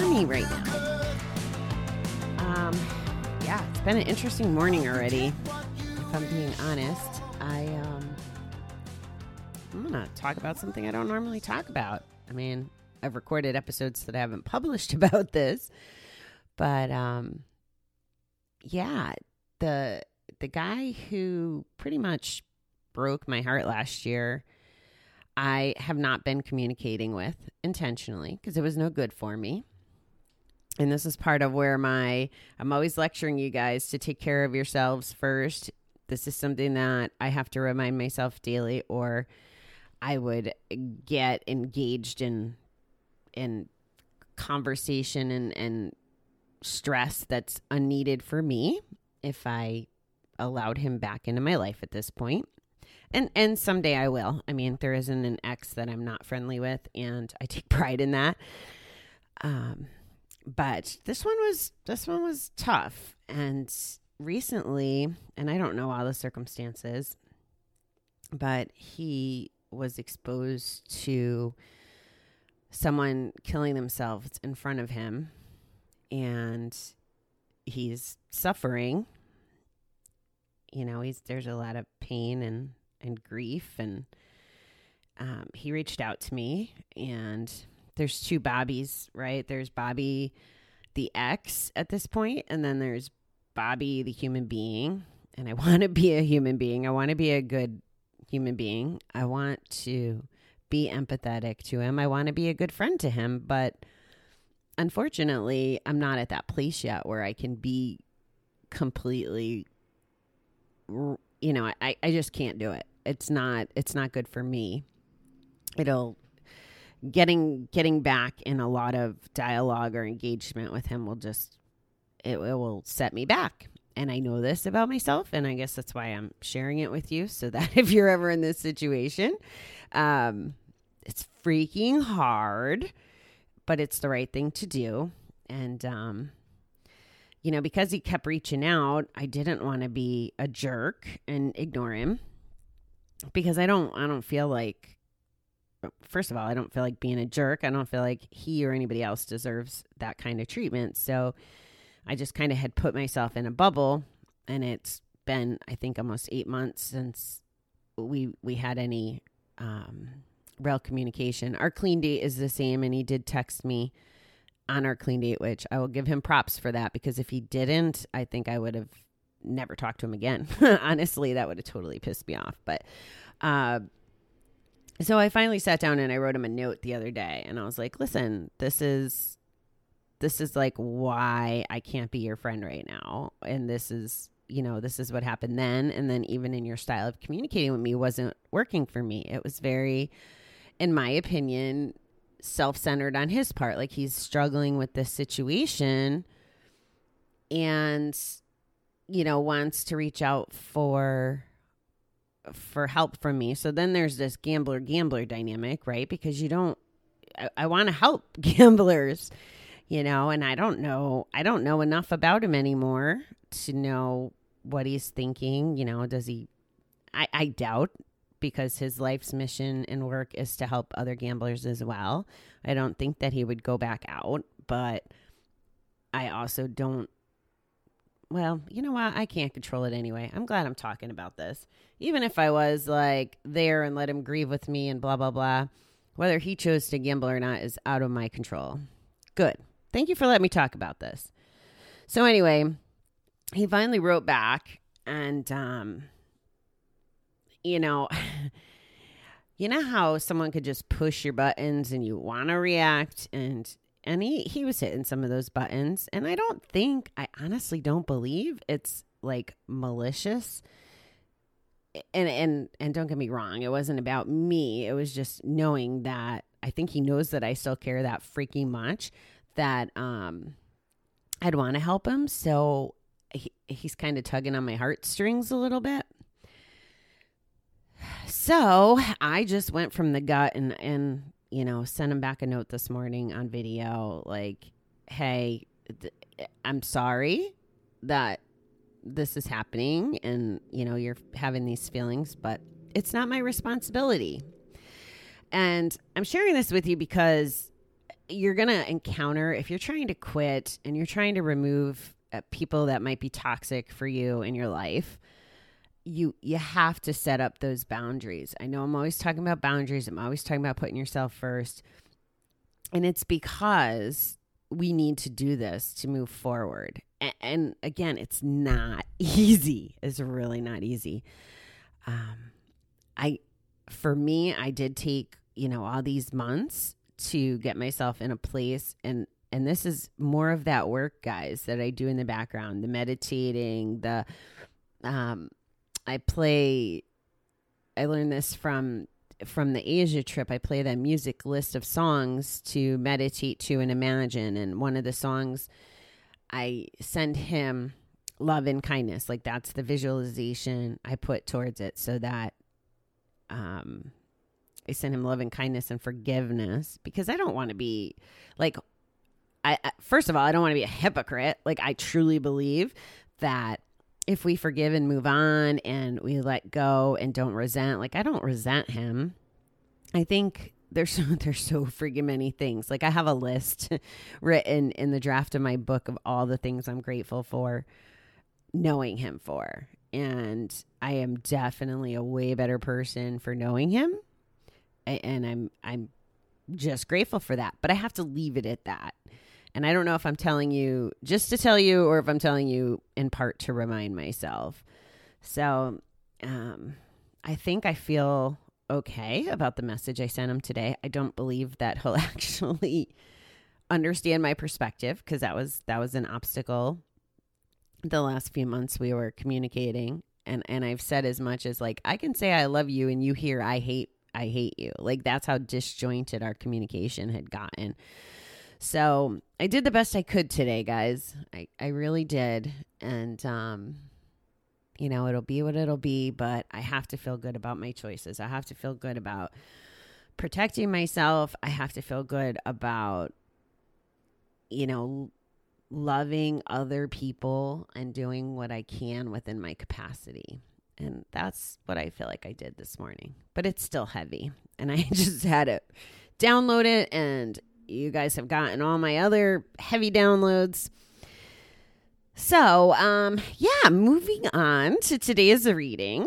right now. Um, yeah, it's been an interesting morning already. If I'm being honest, I um, I'm gonna talk about something I don't normally talk about. I mean, I've recorded episodes that I haven't published about this, but um, yeah, the the guy who pretty much broke my heart last year, I have not been communicating with intentionally because it was no good for me. And this is part of where my I'm always lecturing you guys to take care of yourselves first. This is something that I have to remind myself daily or I would get engaged in in conversation and and stress that's unneeded for me if I allowed him back into my life at this point. And and someday I will. I mean, there isn't an ex that I'm not friendly with and I take pride in that. Um but this one was this one was tough. And recently and I don't know all the circumstances but he was exposed to someone killing themselves in front of him. And he's suffering. You know he's there's a lot of pain and and grief. And um, he reached out to me and there's two bobbies right? There's bobbie the ex at this point and then there's bobbie the human being. And i want to be a human being. I want to be a good human being. I want to be empathetic to him. I want to be a good friend to him but unfortunately i'm not at that place yet where i can be completely you know, I, I just can't do it. It's not it's not good for me. It'll getting getting back in a lot of dialogue or engagement with him will just it, it will set me back. And I know this about myself, and I guess that's why I'm sharing it with you, so that if you're ever in this situation, um, it's freaking hard, but it's the right thing to do. And um, you know, because he kept reaching out, I didn't want to be a jerk and ignore him because I don't I don't feel like first of all, I don't feel like being a jerk. I don't feel like he or anybody else deserves that kind of treatment. So I just kind of had put myself in a bubble and it's been I think almost 8 months since we we had any um real communication. Our clean date is the same and he did text me on our clean date, which I will give him props for that because if he didn't, I think I would have never talked to him again. Honestly, that would have totally pissed me off. But uh, so I finally sat down and I wrote him a note the other day, and I was like, "Listen, this is this is like why I can't be your friend right now, and this is." You know, this is what happened then. And then, even in your style of communicating with me, wasn't working for me. It was very, in my opinion, self centered on his part. Like he's struggling with this situation and, you know, wants to reach out for for help from me. So then there's this gambler gambler dynamic, right? Because you don't I, I want to help gamblers, you know, and I don't know I don't know enough about him anymore to know what he's thinking, you know, does he I, I doubt because his life's mission and work is to help other gamblers as well. I don't think that he would go back out, but I also don't. Well, you know what? I can't control it anyway. I'm glad I'm talking about this. Even if I was like there and let him grieve with me and blah, blah, blah, whether he chose to gamble or not is out of my control. Good. Thank you for letting me talk about this. So, anyway, he finally wrote back and, um, you know, you know how someone could just push your buttons and you want to react and and he he was hitting some of those buttons and I don't think I honestly don't believe it's like malicious. And and and don't get me wrong, it wasn't about me. It was just knowing that I think he knows that I still care that freaking much that um I'd want to help him. So he, he's kind of tugging on my heartstrings a little bit. So I just went from the gut and and you know sent him back a note this morning on video like, hey, th- I'm sorry that this is happening and you know you're having these feelings but it's not my responsibility. And i'm sharing this with you because you're going to encounter if you're trying to quit and you're trying to remove uh, people that might be toxic for you in your life you you have to set up those boundaries i know i'm always talking about boundaries i'm always talking about putting yourself first and it's because we need to do this to move forward. And, and again, it's not easy. It's really not easy. Um, I, for me, I did take you know all these months to get myself in a place and and this is more of that work guys that i do in the background the meditating the um i play i learned this from from the Asia trip, I play that music list of songs to meditate to and imagine. And one of the songs I send him love and kindness. Like that's the visualization I put towards it so that um I send him love and kindness and forgiveness because I don't want to be like I, first of all, I don't want to be a hypocrite. Like I truly believe that if we forgive and move on and we let go and don't resent, like I don't resent him. I think there's so, there's so freaking many things. Like I have a list written in the draft of my book of all the things I'm grateful for knowing him for. And I am definitely a way better person for knowing him. And I'm I'm just grateful for that. But I have to leave it at that. And I don't know if I'm telling you just to tell you or if I'm telling you in part to remind myself. So um, I think I feel okay about the message I sent him today. I don't believe that he'll actually understand my perspective because that was that was an obstacle the last few months we were communicating and and I've said as much as like I can say I love you and you hear I hate I hate you. Like that's how disjointed our communication had gotten. So I did the best I could today, guys. I, I really did. And, um, you know, it'll be what it'll be, but I have to feel good about my choices. I have to feel good about protecting myself. I have to feel good about, you know, loving other people and doing what I can within my capacity. And that's what I feel like I did this morning. But it's still heavy. And I just had to download it and you guys have gotten all my other heavy downloads. So, um, yeah, moving on to today's reading.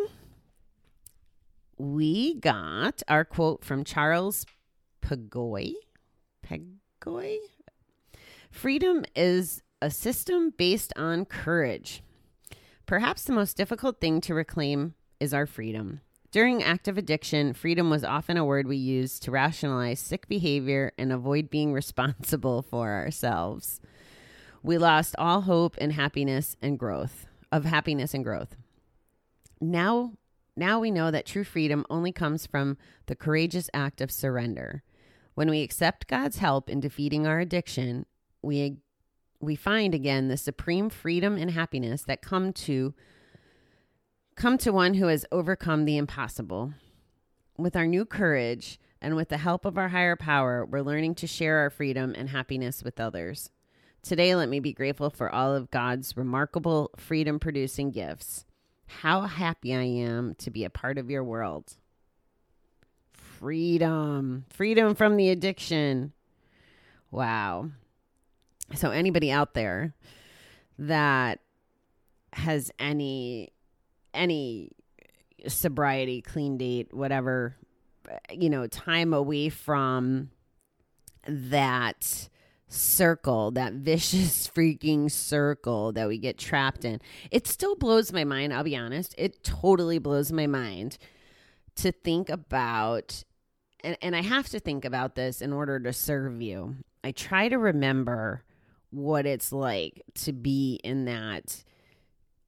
We got our quote from Charles Péguy. Pagoy? Freedom is a system based on courage. Perhaps the most difficult thing to reclaim is our freedom. During active addiction, freedom was often a word we used to rationalize sick behavior and avoid being responsible for ourselves. We lost all hope and happiness and growth, of happiness and growth. Now, now we know that true freedom only comes from the courageous act of surrender. When we accept God's help in defeating our addiction, we we find again the supreme freedom and happiness that come to Come to one who has overcome the impossible. With our new courage and with the help of our higher power, we're learning to share our freedom and happiness with others. Today, let me be grateful for all of God's remarkable freedom producing gifts. How happy I am to be a part of your world. Freedom, freedom from the addiction. Wow. So, anybody out there that has any any sobriety, clean date, whatever, you know, time away from that circle, that vicious freaking circle that we get trapped in. It still blows my mind, I'll be honest. It totally blows my mind to think about and, and I have to think about this in order to serve you. I try to remember what it's like to be in that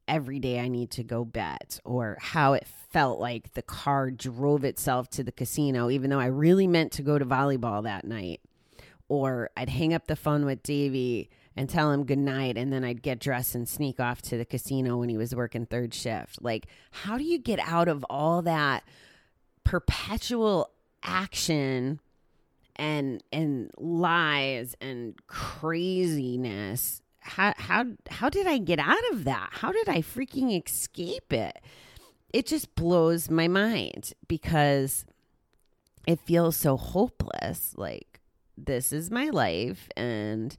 every day I need to go bet or how it felt like the car drove itself to the casino, even though I really meant to go to volleyball that night. Or I'd hang up the phone with Davey and tell him goodnight, and then I'd get dressed and sneak off to the casino when he was working third shift. Like, how do you get out of all that perpetual action and and lies and craziness how how how did I get out of that? How did I freaking escape it? It just blows my mind because it feels so hopeless. Like this is my life and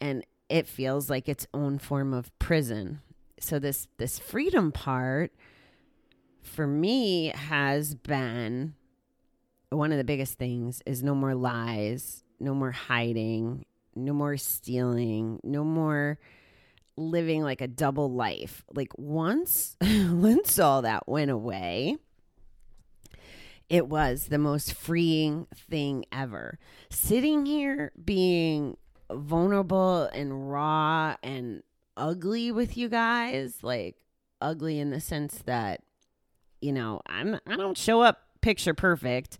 and it feels like its own form of prison. So this this freedom part for me has been one of the biggest things is no more lies, no more hiding, no more stealing, no more living like a double life. Like once once all that went away, it was the most freeing thing ever. Sitting here being vulnerable and raw and ugly with you guys, like ugly in the sense that you know, I'm I don't show up picture perfect.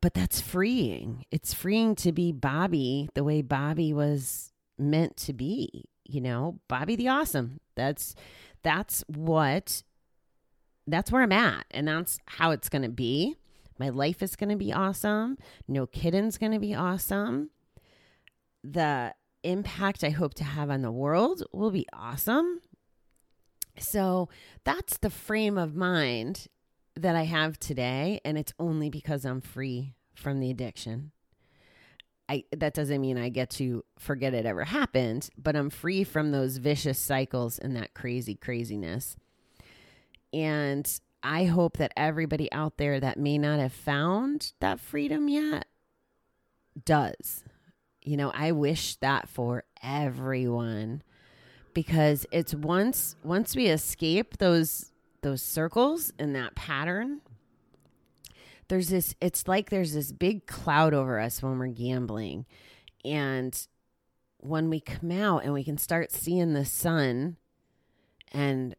But that's freeing. It's freeing to be Bobbie the way Bobbie was meant to be, you know? Bobbie the awesome. That's that's what that's where I'm at and that's how it's going to be. My life is going to be awesome. No kidding's going to be awesome. The impact I hope to have on the world will be awesome. So that's the frame of mind that I have today. And it's only because I'm free from the addiction. I, that doesn't mean I get to forget it ever happened, but I'm free from those vicious cycles and that crazy craziness. And I hope that everybody out there that may not have found that freedom yet does. You know, I wish that for everyone because it's once once we escape those those circles and that pattern there's this it's like there's this big cloud over us when we're gambling. And when we come out and we can start seeing the sun and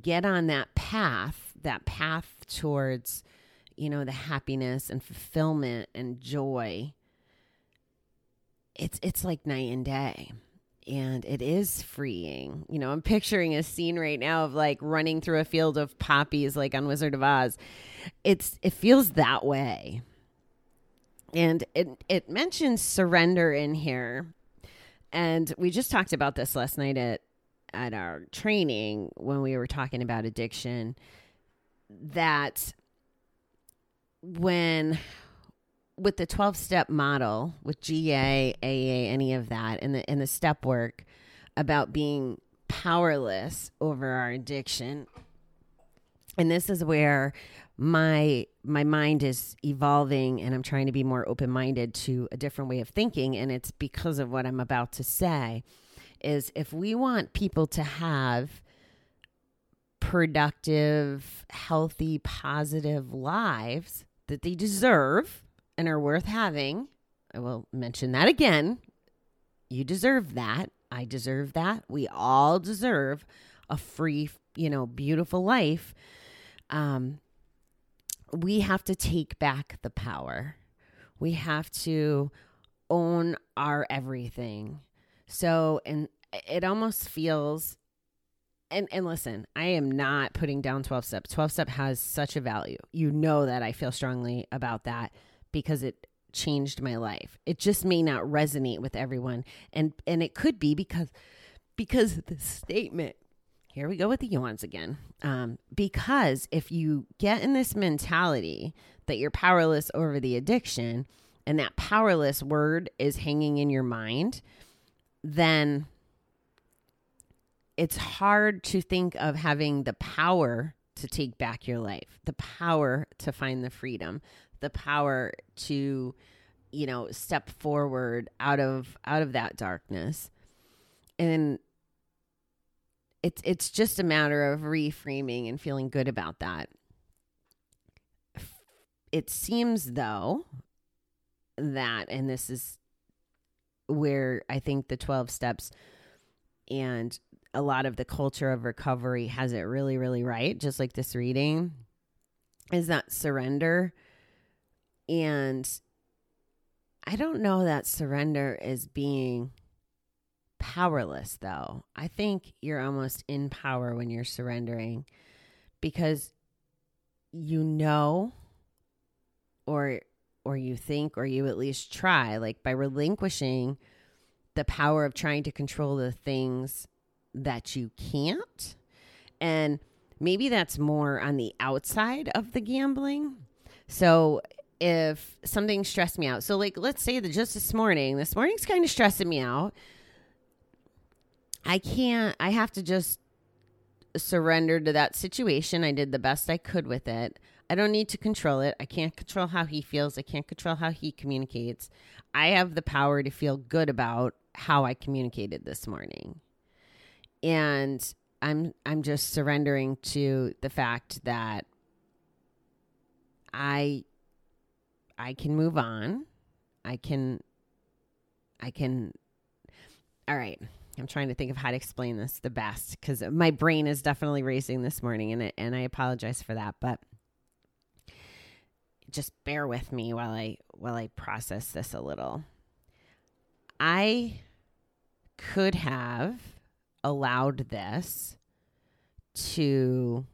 get on that path that path towards you know the happiness and fulfillment and joy it's it's like night and day and it is freeing. You know, I'm picturing a scene right now of like running through a field of poppies like on Wizard of Oz. It's it feels that way. And it it mentions surrender in here. And we just talked about this last night at at our training when we were talking about addiction that when with the 12 step model with GA, AA, any of that, and the, and the step work about being powerless over our addiction. And this is where my my mind is evolving and I'm trying to be more open-minded to a different way of thinking and it's because of what I'm about to say is if we want people to have productive, healthy, positive lives that they deserve, and are worth having. I will mention that again. You deserve that. I deserve that. We all deserve a free, you know, beautiful life. Um, we have to take back the power. We have to own our everything. So, and it almost feels and and listen, I am not putting down 12 step. 12 step has such a value. You know that I feel strongly about that because it changed my life. It just may not resonate with everyone. And and it could be because because the statement here we go with the yawns again. Um, because if you get in this mentality that you're powerless over the addiction and that powerless word is hanging in your mind, then it's hard to think of having the power to take back your life, the power to find the freedom, the power to you know step forward out of out of that darkness. And it's it's just a matter of reframing and feeling good about that. It seems though that and this is where i think the 12 steps and a lot of the culture of recovery has it really really right just like this reading is that surrender and I don't know that surrender is being powerless, though. I think you're almost in power when you're surrendering because you know or or you think or you at least try like by relinquishing the power of trying to control the things that you can't. And maybe that's more on the outside of the gambling. So if something stressed me out, so like let's say that just this morning, this morning's kind of stressing me out. I can't, I have to just surrender to that situation. I did the best I could with it. I don't need to control it. I can't control how he feels. I can't control how he communicates. I have the power to feel good about how I communicated this morning. And I'm I'm just surrendering to the fact that I I can move on. I can I can All right. I'm trying to think of how to explain this the best cuz my brain is definitely racing this morning and it, and I apologize for that, but just bear with me while I while I process this a little. I could have allowed this to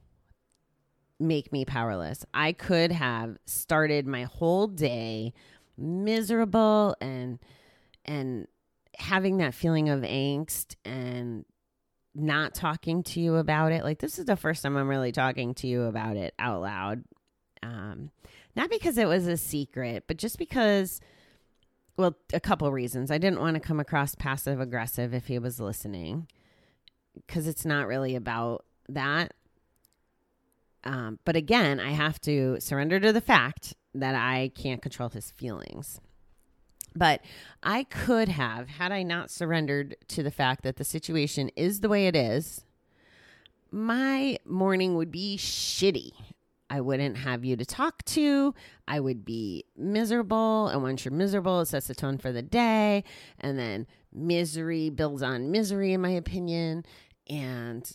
make me powerless. I could have started my whole day miserable and and having that feeling of angst and not talking to you about it. Like this is the first time I'm really talking to you about it out loud. Um not because it was a secret, but just because well, a couple reasons. I didn't want to come across passive aggressive if he was listening because it's not really about that. Um, but again, I have to surrender to the fact that I can't control his feelings. But I could have, had I not surrendered to the fact that the situation is the way it is, my morning would be shitty. I wouldn't have you to talk to. I would be miserable. And once you're miserable, it sets the tone for the day. And then misery builds on misery, in my opinion. And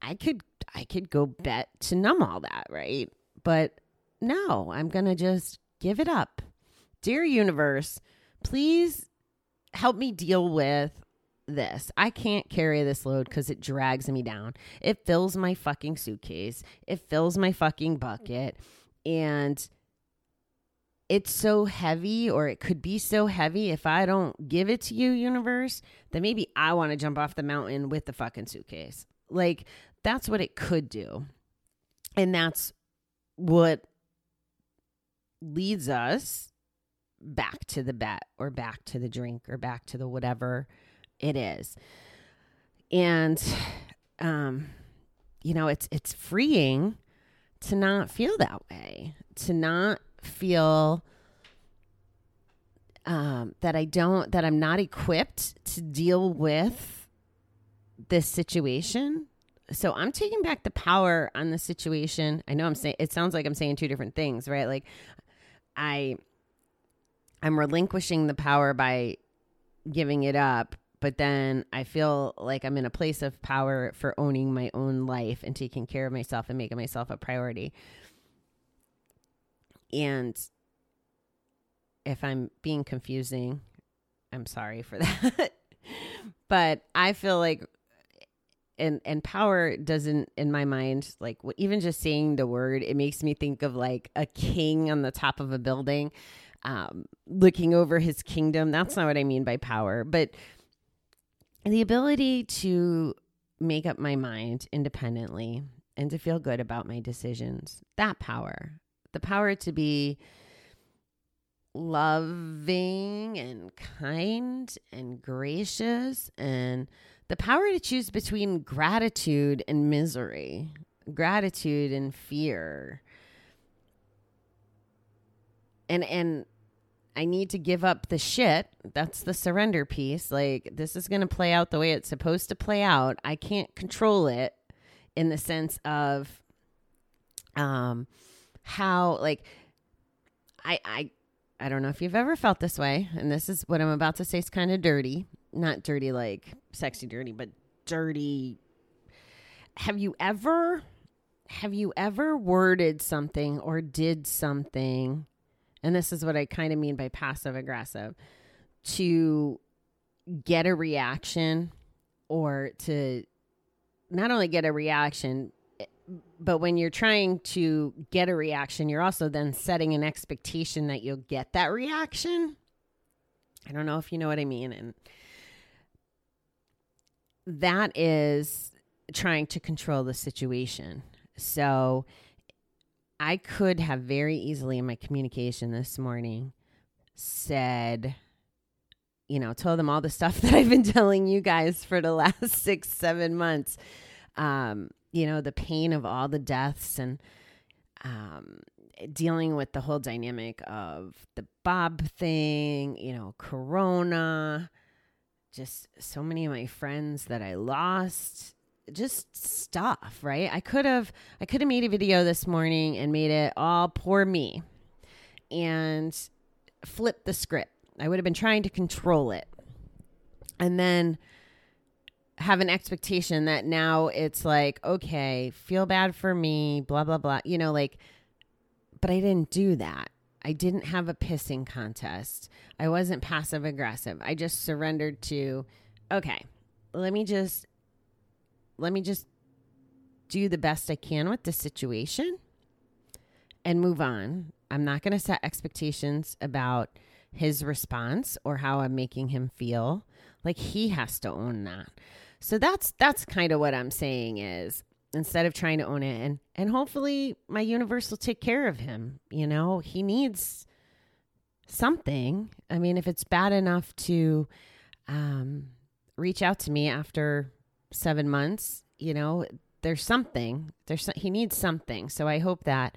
I could I could go bet to numb all that, right? But no, I'm gonna just give it up. Dear universe, please help me deal with this. I can't carry this load because it drags me down. It fills my fucking suitcase. It fills my fucking bucket. And it's so heavy, or it could be so heavy. If I don't give it to you, universe, then maybe I want to jump off the mountain with the fucking suitcase. Like, that's what it could do. And that's what leads us back to the bet or back to the drink or back to the whatever it is. And um you know, it's it's freeing to not feel that way, to not feel um, that I don't, that I'm not equipped to deal with this situation. So I'm taking back the power on the situation. I know I'm saying, it sounds like I'm saying two different things, right? Like I, I'm relinquishing the power by giving it up but then I feel like I'm in a place of power for owning my own life and taking care of myself and making myself a priority. And if I'm being confusing, I'm sorry for that. but I feel like and and power doesn't in my mind like even just saying the word it makes me think of like a king on the top of a building um looking over his kingdom. That's not what i mean by power but the ability to make up my mind independently and to feel good about my decisions that power the power to be loving and kind and gracious and the power to choose between gratitude and misery gratitude and fear and and I need to give up the shit. That's the surrender piece. Like, this is going to play out the way it's supposed to play out. I can't control it in the sense of um how like I I I don't know if you've ever felt this way, and this is what I'm about to say is kind of dirty. Not dirty like sexy dirty, but dirty. Have you ever have you ever worded something or did something and this is what I kind of mean by passive aggressive, to get a reaction or to not only get a reaction, but when you're trying to get a reaction, you're also then setting an expectation that you'll get that reaction. I don't know if you know what I mean. And that is trying to control the situation. So I could have very easily in my communication this morning said, you know, told them all the stuff that I've been telling you guys for the last six, seven months. Um, you know, the pain of all the deaths and um, dealing with the whole dynamic of the Bob thing, you know, Corona, just so many of my friends that I lost, just stuff, right? I could have I could have made a video this morning and made it all poor me and flipped the script. I would have been trying to control it. And then have an expectation that now it's like, okay, feel bad for me, blah blah blah. You know, like but I didn't do that. I didn't have a pissing contest. I wasn't passive aggressive. I just surrendered to, okay, let me just, let me just do the best I can with the situation and move on. I'm not going to set expectations about his response or how I'm making him feel. Like he has to own that. So that's that's kind of what I'm saying is instead of trying to own it. And and hopefully my universe will take care of him you know? He needs something. I mean if it's bad enough to um reach out to me after 7 months you know there's something. There's he needs something. So i hope that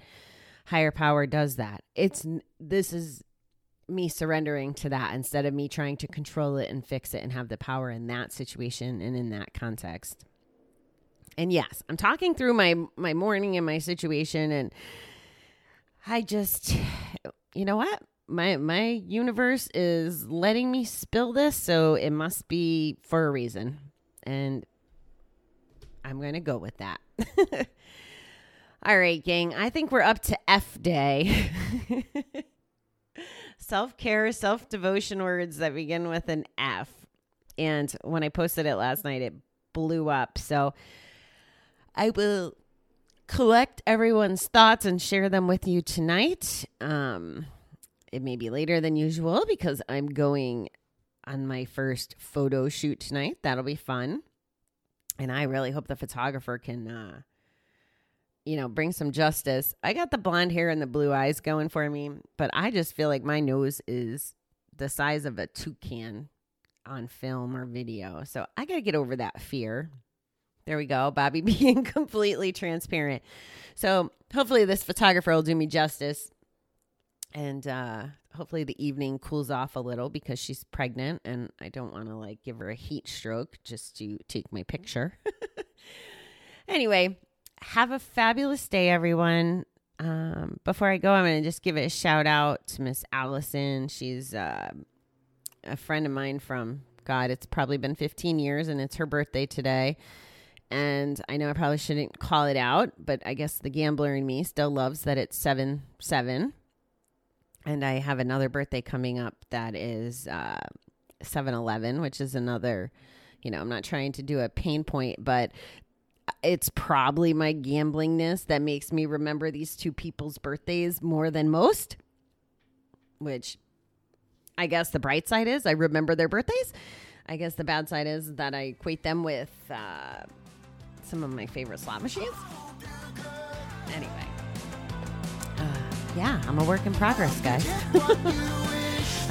higher power does that. It's this is me surrendering to that instead of me trying to control it and fix it and have the power in that situation and in that context and yes, I'm talking through my my morning and my situation and I just you know what? My my universe is letting me spill this, so it must be for a reason. And I'm going to go with that. All right, gang. I think we're up to F day. self care, self devotion words that begin with an F. And when I posted it last night, it blew up. So I will collect everyone's thoughts and share them with you tonight. Um, it may be later than usual because I'm going on my first photo shoot tonight. That'll be fun. And I really hope the photographer can, uh, you know, bring some justice. I got the blonde hair and the blue eyes going for me, but I just feel like my nose is the size of a toucan on film or video. So I got to get over that fear. There we go. Bobbie being completely transparent. So hopefully this photographer will do me justice. And uh, hopefully the evening cools off a little because she's pregnant and I don't want to like give her a heat stroke just to take my picture. anyway, have a fabulous day, everyone. Um, before I go, I'm going to just give a shout out to Miss Allison. She's uh, a friend of mine from God. It's probably been 15 years, and it's her birthday today. And I know I probably shouldn't call it out, but I guess the gambler in me still loves that it's 7 7. And I have another birthday coming up that is uh, 7 11, which is another, you know, I'm not trying to do a pain point, but it's probably my gamblingness that makes me remember these two people's birthdays more than most, which I guess the bright side is I remember their birthdays. I guess the bad side is that I equate them with uh, some of my favorite slot machines. Anyway, uh, yeah, I'm a work in progress, guys.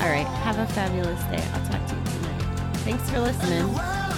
All right, have a fabulous day. I'll talk to you tonight. Thanks for listening.